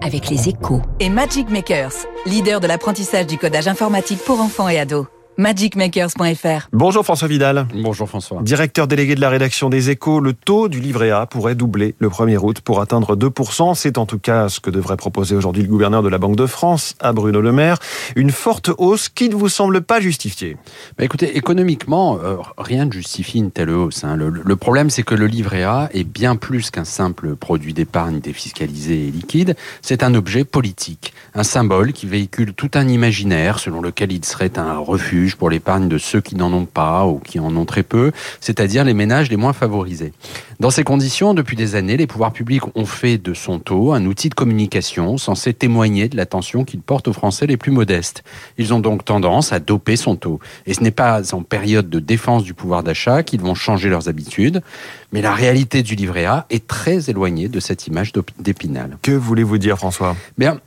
avec les échos. Et Magic Makers, leader de l'apprentissage du codage informatique pour enfants et ados magicmakers.fr. Bonjour François Vidal. Bonjour François. Directeur délégué de la rédaction des Échos, le taux du livret A pourrait doubler le 1er août pour atteindre 2%. C'est en tout cas ce que devrait proposer aujourd'hui le gouverneur de la Banque de France à Bruno Le Maire. Une forte hausse qui ne vous semble pas justifiée. Bah écoutez, économiquement, euh, rien ne justifie une telle hausse. Hein. Le, le, problème, c'est que le livret A est bien plus qu'un simple produit d'épargne défiscalisé et liquide. C'est un objet politique, un symbole qui véhicule tout un imaginaire selon lequel il serait un refuge pour l'épargne de ceux qui n'en ont pas ou qui en ont très peu, c'est-à-dire les ménages les moins favorisés. Dans ces conditions, depuis des années, les pouvoirs publics ont fait de son taux un outil de communication censé témoigner de l'attention qu'il porte aux Français les plus modestes. Ils ont donc tendance à doper son taux. Et ce n'est pas en période de défense du pouvoir d'achat qu'ils vont changer leurs habitudes, mais la réalité du livret A est très éloignée de cette image d'épinal. Que voulez-vous dire, François? Bien,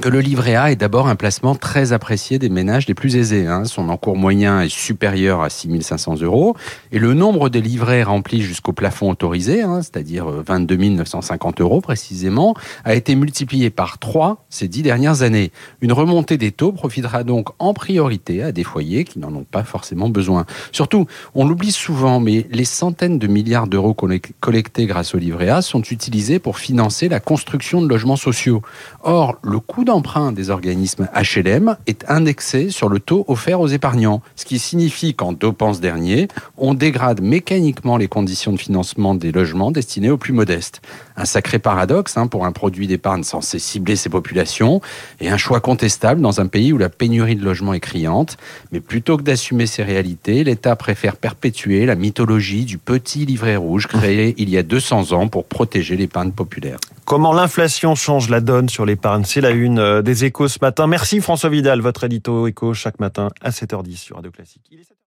que le livret A est d'abord un placement très apprécié des ménages les plus aisés. Hein. Son encours moyen est supérieur à 6500 euros et le nombre de livrets remplis jusqu'au plafond autorisé, hein, c'est-à-dire 22 euh, 950 euros précisément, a été multiplié par 3 ces dix dernières années. Une remontée des taux profitera donc en priorité à des foyers qui n'en ont pas forcément besoin. Surtout, on l'oublie souvent, mais les centaines de milliards d'euros collectés grâce au livret A sont utilisés pour financer la construction de logements sociaux. Or, le coût d'emprunt des organismes HLM est indexé sur le taux offert aux épargnants, ce qui signifie qu'en ce dernier, on dégrade mécaniquement les conditions de financement des logements destinés aux plus modestes. Un sacré paradoxe hein, pour un produit d'épargne censé cibler ces populations et un choix contestable dans un pays où la pénurie de logements est criante. Mais plutôt que d'assumer ces réalités, l'État préfère perpétuer la mythologie du petit livret rouge créé il y a 200 ans pour protéger l'épargne populaire. Comment l'inflation change la donne sur l'épargne C'est la une euh, des échos ce matin. Merci François Vidal, votre édito écho chaque matin à 7h10 sur Radio Classique.